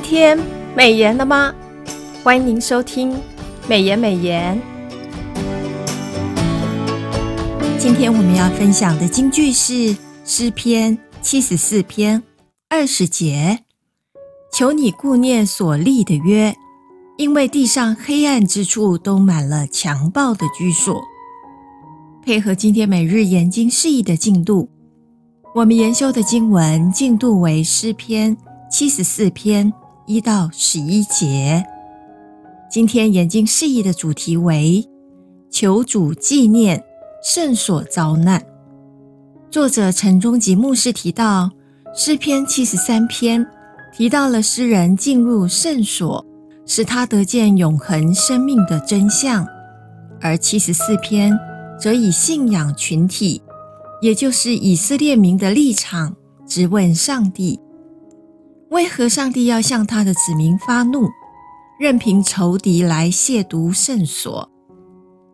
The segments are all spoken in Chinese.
天美颜了吗？欢迎您收听美颜美颜。今天我们要分享的金句是诗篇七十四篇二十节：求你顾念所立的约，因为地上黑暗之处都满了强暴的居所。配合今天每日研经释义的进度，我们研修的经文进度为诗篇七十四篇一到十一节。今天研经释义的主题为“求主纪念圣所遭难”。作者陈忠吉牧师提到，诗篇七十三篇提到了诗人进入圣所，使他得见永恒生命的真相，而七十四篇则以信仰群体，也就是以色列民的立场，质问上帝：为何上帝要向他的子民发怒，任凭仇敌来亵渎圣所？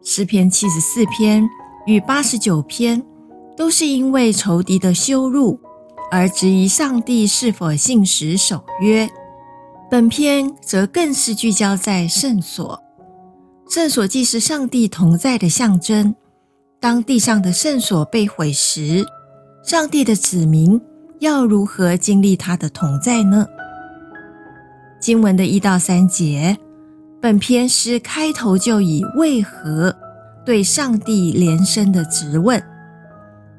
诗篇七十四篇与八十九篇都是因为仇敌的羞辱而质疑上帝是否信实守约，本篇则更是聚焦在圣所。圣所既是上帝同在的象征。当地上的圣所被毁时，上帝的子民要如何经历他的同在呢？经文的一到三节，本篇诗开头就以“为何”对上帝连声的质问，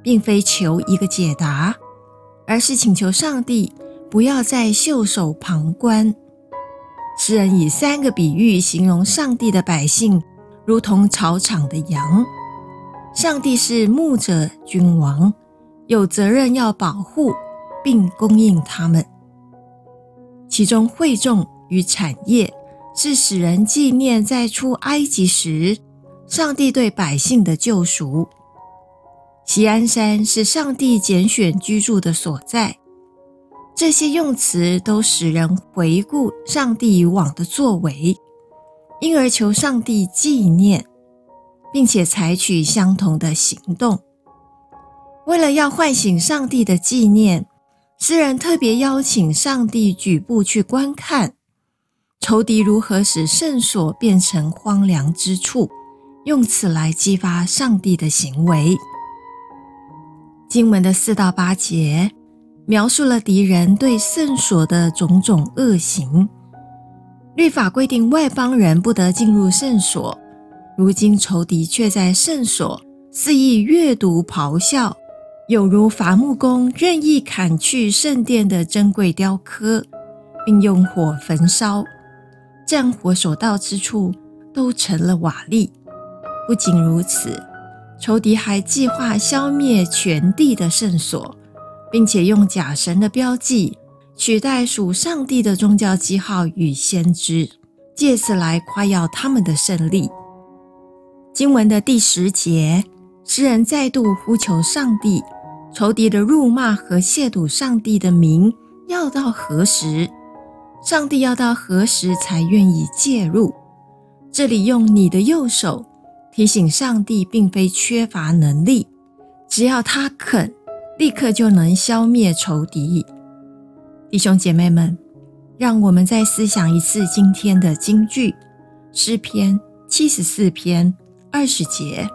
并非求一个解答，而是请求上帝不要再袖手旁观。诗人以三个比喻形容上帝的百姓，如同草场的羊。上帝是牧者君王，有责任要保护并供应他们。其中会众与产业是使人纪念在出埃及时，上帝对百姓的救赎。锡安山是上帝拣选居住的所在。这些用词都使人回顾上帝以往的作为，因而求上帝纪念。并且采取相同的行动，为了要唤醒上帝的纪念，诗人特别邀请上帝举步去观看仇敌如何使圣所变成荒凉之处，用此来激发上帝的行为。经文的四到八节描述了敌人对圣所的种种恶行。律法规定外邦人不得进入圣所。如今仇敌却在圣所肆意阅读、咆哮，有如伐木工任意砍去圣殿的珍贵雕刻，并用火焚烧，战火所到之处都成了瓦砾。不仅如此，仇敌还计划消灭全地的圣所，并且用假神的标记取代属上帝的宗教记号与先知，借此来夸耀他们的胜利。经文的第十节，诗人再度呼求上帝，仇敌的辱骂和亵渎上帝的名要到何时？上帝要到何时才愿意介入？这里用你的右手提醒上帝，并非缺乏能力，只要他肯，立刻就能消灭仇敌。弟兄姐妹们，让我们再思想一次今天的金句，诗篇七十四篇。二十节，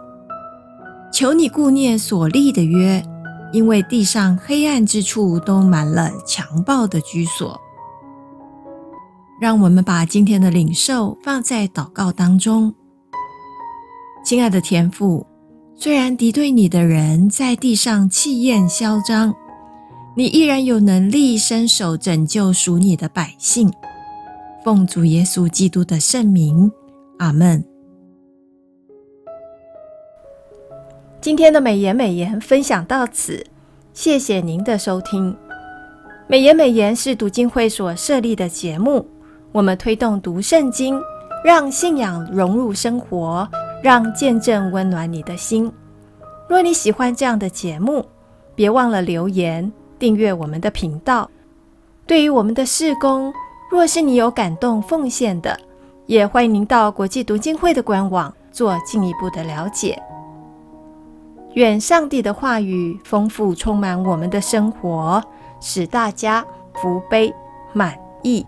求你顾念所立的约，因为地上黑暗之处都满了强暴的居所。让我们把今天的领受放在祷告当中。亲爱的天父，虽然敌对你的人在地上气焰嚣张，你依然有能力伸手拯救属你的百姓。奉主耶稣基督的圣名，阿门。今天的美言美言分享到此，谢谢您的收听。美言美言是读经会所设立的节目，我们推动读圣经，让信仰融入生活，让见证温暖你的心。若你喜欢这样的节目，别忘了留言订阅我们的频道。对于我们的事工，若是你有感动奉献的，也欢迎您到国际读经会的官网做进一步的了解。愿上帝的话语丰富充满我们的生活，使大家福杯满溢。